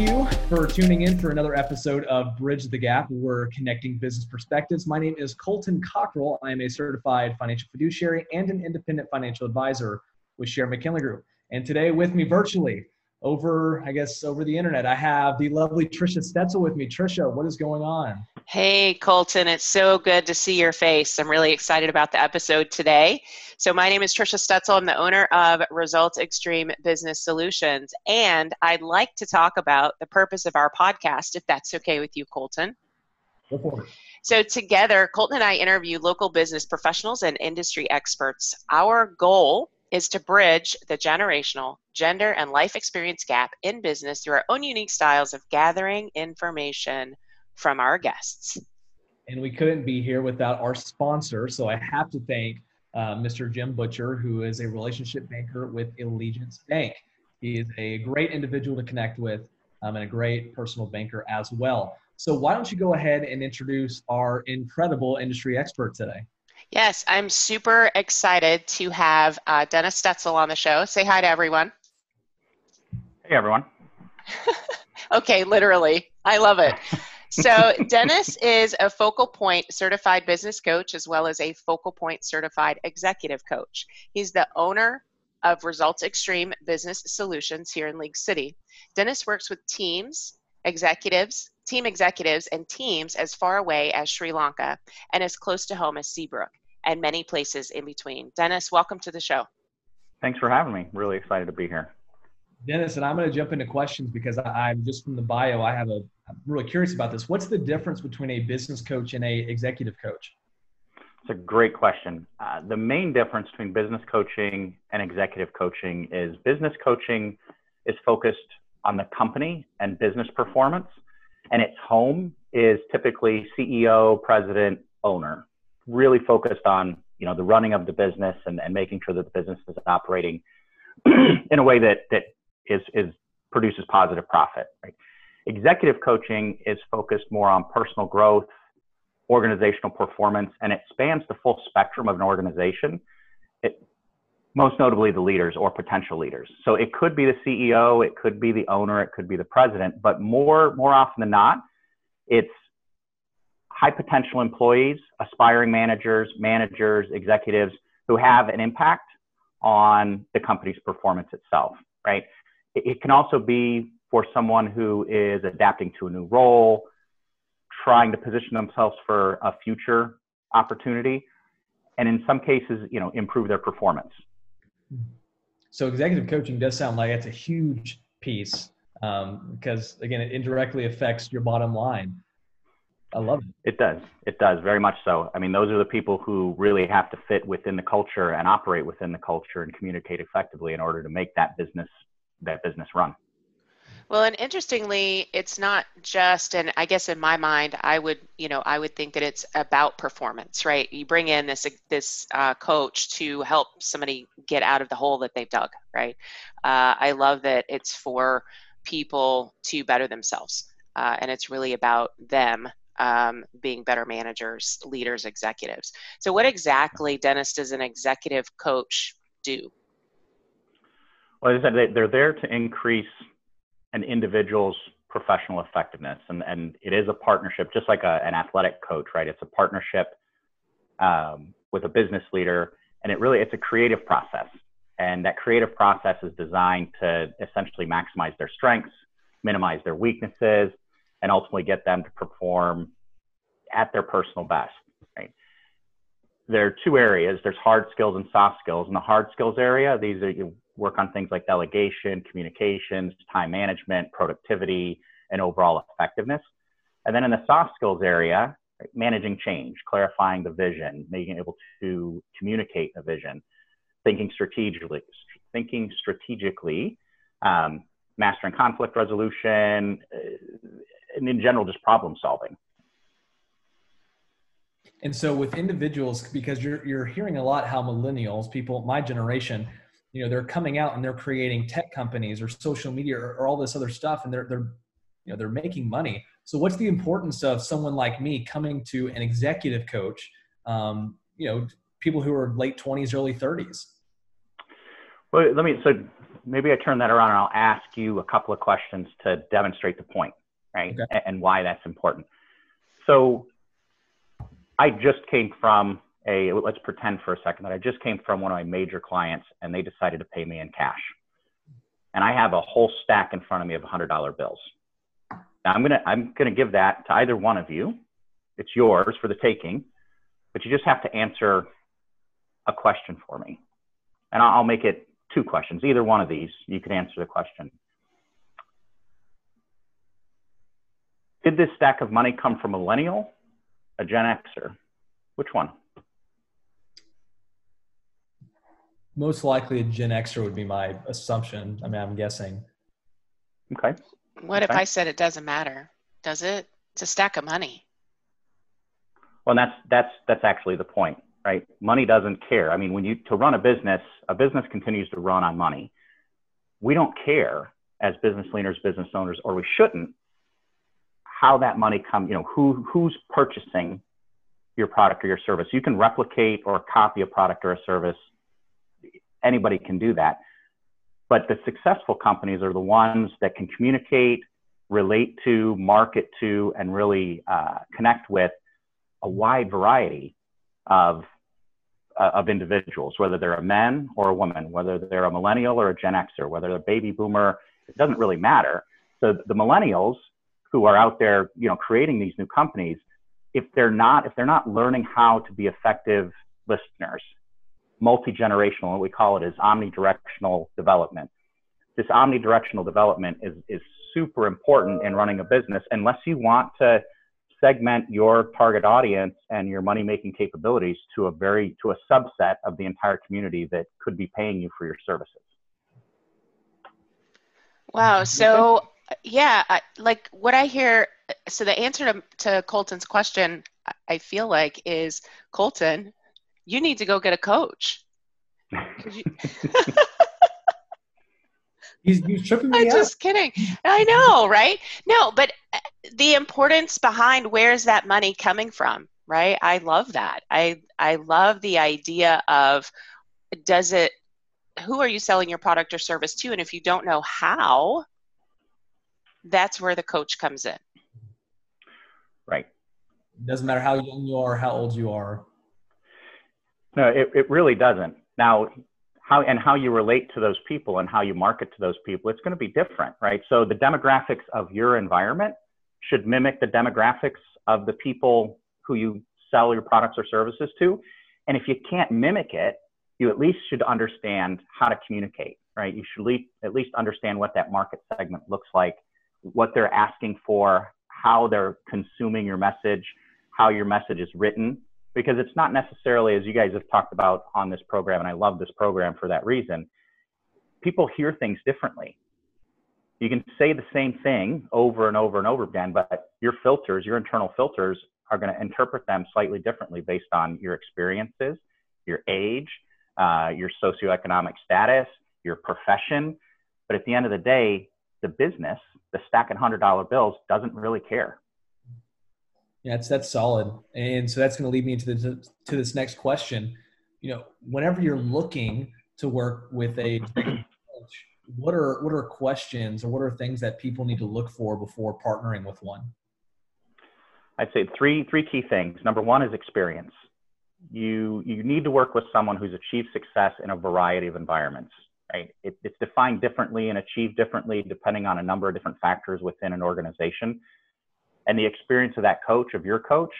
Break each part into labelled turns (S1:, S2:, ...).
S1: you for tuning in for another episode of Bridge the Gap. We're connecting business perspectives. My name is Colton Cockrell. I am a certified financial fiduciary and an independent financial advisor with Share McKinley Group. And today, with me virtually, over, I guess, over the internet, I have the lovely Trisha Stetzel with me. Trisha, what is going on?
S2: Hey, Colton, it's so good to see your face. I'm really excited about the episode today. So, my name is Trisha Stetzel. I'm the owner of Results Extreme Business Solutions, and I'd like to talk about the purpose of our podcast, if that's okay with you, Colton.
S1: Go for it.
S2: So, together, Colton and I interview local business professionals and industry experts. Our goal is to bridge the generational, gender, and life experience gap in business through our own unique styles of gathering information from our guests.
S1: And we couldn't be here without our sponsor, so I have to thank uh, Mr. Jim Butcher, who is a relationship banker with Allegiance Bank. He is a great individual to connect with um, and a great personal banker as well. So, why don't you go ahead and introduce our incredible industry expert today?
S2: Yes, I'm super excited to have uh, Dennis Stetzel on the show. Say hi to everyone.
S3: Hey, everyone.
S2: okay, literally. I love it. So, Dennis is a Focal Point certified business coach as well as a Focal Point certified executive coach. He's the owner of Results Extreme Business Solutions here in League City. Dennis works with teams, executives, team executives, and teams as far away as Sri Lanka and as close to home as Seabrook and many places in between. Dennis, welcome to the show.
S3: Thanks for having me. Really excited to be here.
S1: Dennis, and I'm going to jump into questions because I'm just from the bio. I have a, I'm really curious about this. What's the difference between a business coach and a executive coach?
S3: It's a great question. Uh, the main difference between business coaching and executive coaching is business coaching is focused on the company and business performance, and its home is typically CEO, president, owner really focused on you know the running of the business and, and making sure that the business is operating in a way that that is is produces positive profit right executive coaching is focused more on personal growth organizational performance and it spans the full spectrum of an organization it, most notably the leaders or potential leaders so it could be the ceo it could be the owner it could be the president but more more often than not it's high potential employees, aspiring managers, managers, executives who have an impact on the company's performance itself, right? It, can also be for someone who is adapting to a new role, trying to position themselves for a future opportunity, and in some cases, you know, improve their performance.
S1: So executive coaching does sound like it's a huge piece um, because again, it indirectly affects your bottom line. I love it.
S3: It does. It does very much so. I mean, those are the people who really have to fit within the culture and operate within the culture and communicate effectively in order to make that business that business run.
S2: Well, and interestingly, it's not just, and I guess in my mind, I would, you know, I would think that it's about performance, right? You bring in this this uh, coach to help somebody get out of the hole that they've dug, right? Uh, I love that it's for people to better themselves, uh, and it's really about them um, being better managers, leaders, executives. So, what exactly, Dennis, does an executive coach do?
S3: Well, as I said, they're there to increase an individual's professional effectiveness, and, and it is a partnership, just like a, an athletic coach, right? It's a partnership um, with a business leader, and it really it's a creative process, and that creative process is designed to essentially maximize their strengths, minimize their weaknesses, and ultimately get them to perform at their personal best. Right? There are two areas. There's hard skills and soft skills. In the hard skills area, these are work on things like delegation, communications, time management, productivity, and overall effectiveness. And then in the soft skills area, managing change, clarifying the vision, making able to communicate a vision, thinking strategically, thinking strategically, um, mastering conflict resolution, and in general, just problem solving.
S1: And so with individuals, because you're you're hearing a lot how millennials, people my generation, you know, they're coming out and they're creating tech companies or social media or, or all this other stuff, and they're they're you know they're making money. So what's the importance of someone like me coming to an executive coach? Um, you know, people who are late twenties, early thirties.
S3: Well, let me. So maybe I turn that around and I'll ask you a couple of questions to demonstrate the point, right? Okay. And why that's important. So I just came from a, let's pretend for a second that I just came from one of my major clients and they decided to pay me in cash. And I have a whole stack in front of me of $100 bills. Now I'm gonna I'm gonna give that to either one of you. It's yours for the taking, but you just have to answer a question for me, and I'll make it two questions. Either one of these, you can answer the question. Did this stack of money come from a millennial, a Gen Xer? Which one?
S1: Most likely a Gen Xer would be my assumption. I mean, I'm guessing.
S3: Okay.
S2: What okay. if I said it doesn't matter? Does it? It's a stack of money.
S3: Well, that's that's that's actually the point, right? Money doesn't care. I mean, when you to run a business, a business continues to run on money. We don't care as business leaders, business owners, or we shouldn't, how that money come. You know, who who's purchasing your product or your service. You can replicate or copy a product or a service. Anybody can do that. But the successful companies are the ones that can communicate, relate to, market to, and really uh, connect with a wide variety of, uh, of individuals, whether they're a man or a woman, whether they're a millennial or a Gen Xer, whether they're a baby boomer, it doesn't really matter. So the millennials who are out there, you know, creating these new companies, if they're not, if they're not learning how to be effective listeners, multi-generational, what we call it is omnidirectional development. This omnidirectional development is, is super important in running a business unless you want to segment your target audience and your money making capabilities to a very to a subset of the entire community that could be paying you for your services.
S2: Wow. Mm-hmm. So yeah I, like what i hear so the answer to, to colton's question i feel like is colton you need to go get a coach. You...
S1: he's, he's tripping me
S2: I'm just kidding. I know, right? No, but uh, the importance behind where's that money coming from, right? I love that. I I love the idea of does it who are you selling your product or service to and if you don't know how that's where the coach comes in
S3: right
S1: doesn't matter how young you are how old you are
S3: no, it, it really doesn't. Now, how and how you relate to those people and how you market to those people, it's going to be different, right? So the demographics of your environment should mimic the demographics of the people who you sell your products or services to. And if you can't mimic it, you at least should understand how to communicate, right? You should at least understand what that market segment looks like, what they're asking for, how they're consuming your message, how your message is written, because it's not necessarily as you guys have talked about on this program and i love this program for that reason people hear things differently. You can say the same thing over and over and over again but your filters your internal filters are going to interpret them slightly differently based on your experiences your age uh, your socioeconomic status your profession. But at the end of the day the business the stack of hundred dollar bills doesn't really care
S1: yeah, that's that's solid. And so that's going to lead me into the, to this next question. You know, whenever you're looking to work with a what are what are questions or what are things that people need to look for before partnering with one?
S3: I'd say three three key things. Number one is experience. You you need to work with someone who's achieved success in a variety of environments. Right? It, it's defined differently and achieved differently depending on a number of different factors within an organization and the experience of that coach of your coach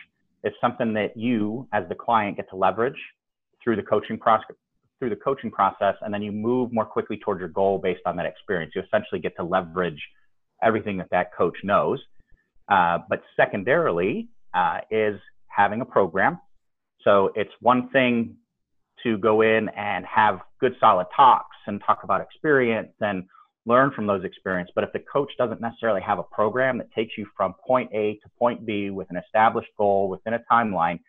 S3: is something that you as the client get to leverage through the coaching process through the coaching process and then you move more quickly towards your goal based on that experience. You essentially get to leverage everything that that coach knows. Uh, but secondarily uh, is having a program. So it's one thing to go in and have good solid talks and talk about experience and learn from those experiences. But if the coach doesn't necessarily have a program that takes you from point A to point B with an established goal within a timeline,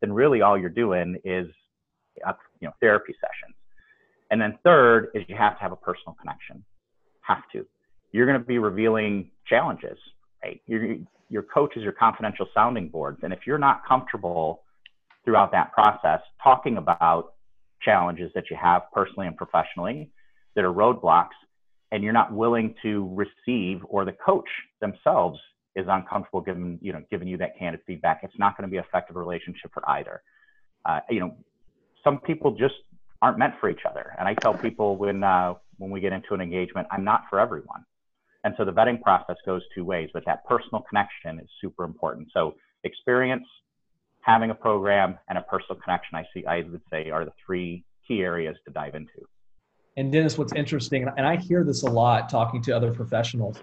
S3: then really all you're doing is uh, you know therapy sessions. And then third is you have to have a personal connection. Have to. You're going to be revealing challenges, right? Your your coach is your confidential sounding board, and if you're not comfortable throughout that process talking about challenges that you have personally and professionally, that are roadblocks and you're not willing to receive or the coach themselves is uncomfortable giving you know giving you that candid feedback it's not going to be an effective relationship for either. Uh, you know some people just aren't meant for each other and i tell people when uh, when we get into an engagement i'm not for everyone. And so the vetting process goes two ways but that personal connection is super important. So experience having a program and a personal connection i see i would say are the three key areas to dive into
S1: and Dennis, what's interesting, and I hear this a lot talking to other professionals,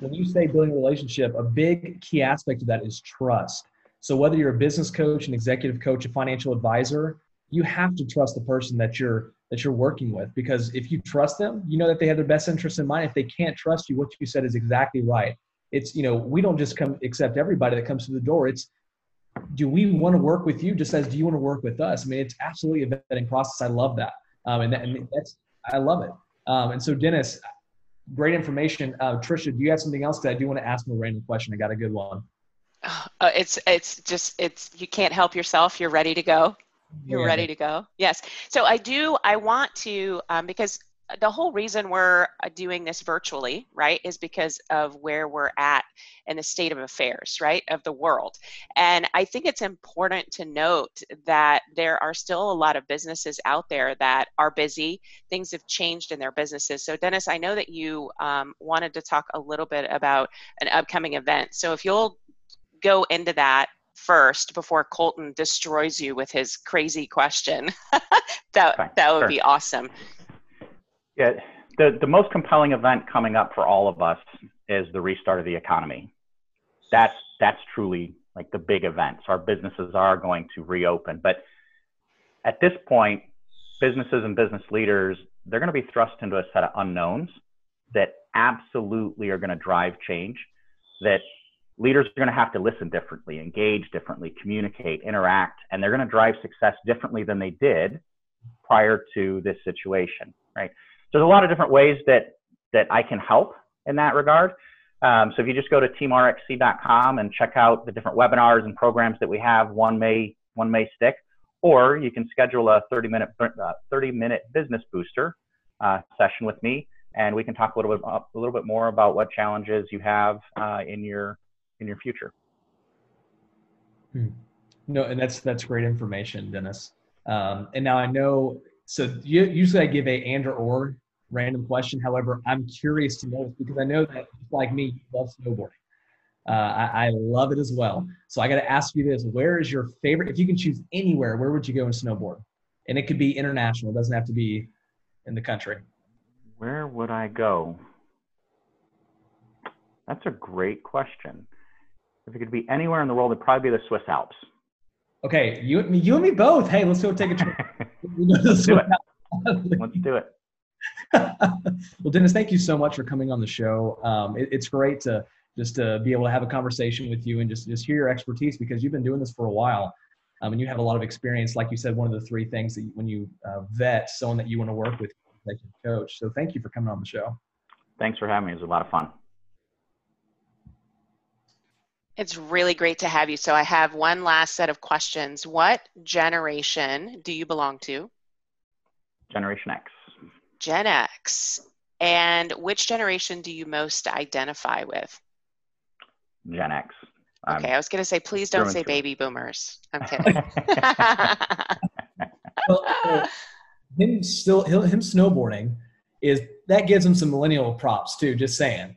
S1: when you say building a relationship, a big key aspect of that is trust. So whether you're a business coach, an executive coach, a financial advisor, you have to trust the person that you're that you're working with because if you trust them, you know that they have their best interest in mind. If they can't trust you, what you said is exactly right. It's you know we don't just come accept everybody that comes to the door. It's do we want to work with you just as do you want to work with us? I mean, it's absolutely a vetting process. I love that, um, and, that, and that's I love it. Um, and so, Dennis, great information. Uh, Trisha, do you have something else? Because I do want to ask a random question. I got a good one.
S2: Uh, it's it's just it's you can't help yourself. You're ready to go. You're yeah. ready to go. Yes. So I do. I want to um, because the whole reason we're uh, doing this virtually, right, is because of where we're at in the state of affairs, right, of the world. And I think it's important to note that there are still a lot of businesses out there that are busy. Things have changed in their businesses. So, Dennis, I know that you um, wanted to talk a little bit about an upcoming event. So, if you'll go into that first before Colton destroys you with his crazy question, that that would sure. be awesome.
S3: Yeah, the, the most compelling event coming up for all of us is the restart of the economy. That's, that's truly like the big events. Our businesses are going to reopen. But at this point, businesses and business leaders, they're going to be thrust into a set of unknowns that absolutely are going to drive change, that leaders are going to have to listen differently, engage differently, communicate, interact, and they're going to drive success differently than they did prior to this situation, right? There's a lot of different ways that that I can help in that regard. Um, so if you just go to teamrxc.com and check out the different webinars and programs that we have, one may one may stick, or you can schedule a 30 minute uh, 30 minute business booster uh, session with me, and we can talk a little bit a little bit more about what challenges you have uh, in your in your future.
S1: Hmm. No, and that's that's great information, Dennis. Um, and now I know. So usually I give a and or, or random question. However, I'm curious to know because I know that like me, you love snowboarding. Uh, I, I, love it as well. So I got to ask you this: Where is your favorite? If you can choose anywhere, where would you go and snowboard? And it could be international; it doesn't have to be in the country.
S3: Where would I go? That's a great question. If it could be anywhere in the world, it'd probably be the Swiss Alps.
S1: Okay, you, you and me both. Hey, let's go take a trip.
S3: let's do it. let's do it.
S1: well, Dennis, thank you so much for coming on the show. Um, it, it's great to just to be able to have a conversation with you and just just hear your expertise because you've been doing this for a while. Um, and you have a lot of experience. Like you said, one of the three things that you, when you uh, vet someone that you want to work with, like your coach. So thank you for coming on the show.
S3: Thanks for having me. It was a lot of fun.
S2: It's really great to have you. So I have one last set of questions. What generation do you belong to?
S3: Generation X.
S2: Gen X. And which generation do you most identify with?
S3: Gen X.
S2: Okay, I was going to say, please don't say baby boomers. I'm kidding.
S1: well, uh, him still him snowboarding is that gives him some millennial props too. Just saying.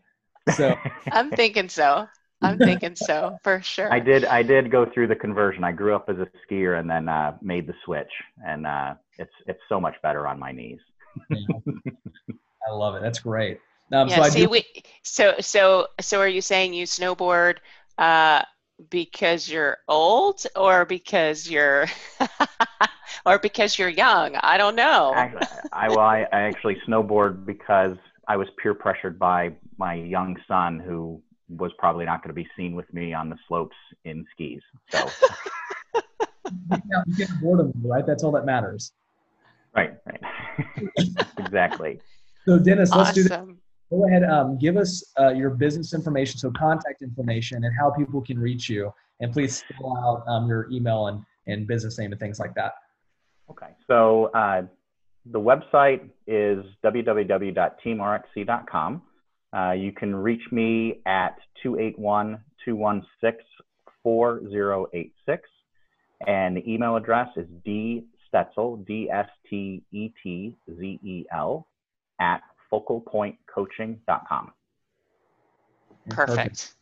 S1: So
S2: I'm thinking so. I'm thinking so for sure.
S3: I did. I did go through the conversion. I grew up as a skier and then uh, made the switch, and uh, it's it's so much better on my knees.
S1: I love it. That's great.
S2: Um, yeah, so see, do- we, so so so are you saying you snowboard uh, because you're old or because you're or because you're young? I don't know.
S3: Actually, I well, I, I actually snowboard because I was peer pressured by my young son who was probably not going to be seen with me on the slopes in skis. So
S1: you can't board him, right? That's all that matters.
S3: Right, right. exactly.
S1: So, Dennis, let's do this. Go ahead. Um, give us uh, your business information, so contact information, and how people can reach you. And please spell out um, your email and, and business name and things like that.
S3: Okay. So, uh, the website is www.teamrxc.com. Uh, you can reach me at 281 216 4086. And the email address is dstetzel, D S T E T Z E L, at focalpointcoaching.com.
S2: Perfect.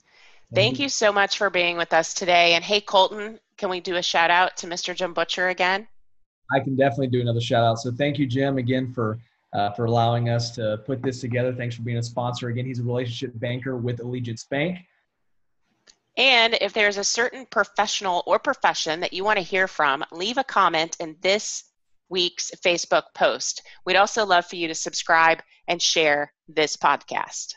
S2: Thank you so much for being with us today. And hey, Colton, can we do a shout out to Mr. Jim Butcher again?
S1: I can definitely do another shout out. So thank you, Jim, again for uh, for allowing us to put this together. Thanks for being a sponsor. Again, he's a relationship banker with Allegiance Bank.
S2: And if there's a certain professional or profession that you want to hear from, leave a comment in this week's Facebook post. We'd also love for you to subscribe and share this podcast.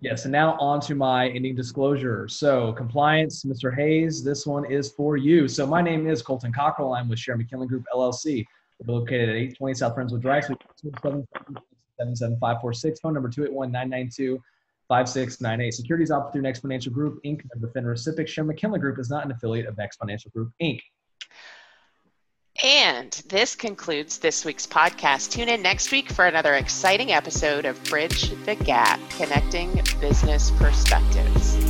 S1: Yes, and now on to my ending disclosure. So, compliance, Mr. Hayes, this one is for you. So, my name is Colton Cockrell. I'm with Share McKinley Group LLC. We're located at 820 South Friendswood Drive, 77546, phone number 281 992 5698. Securities offered through Next Financial Group, Inc., member FINRA SIPC. Share McKinley Group is not an affiliate of Next Financial Group, Inc.
S2: And this concludes this week's podcast. Tune in next week for another exciting episode of Bridge the Gap Connecting Business Perspectives.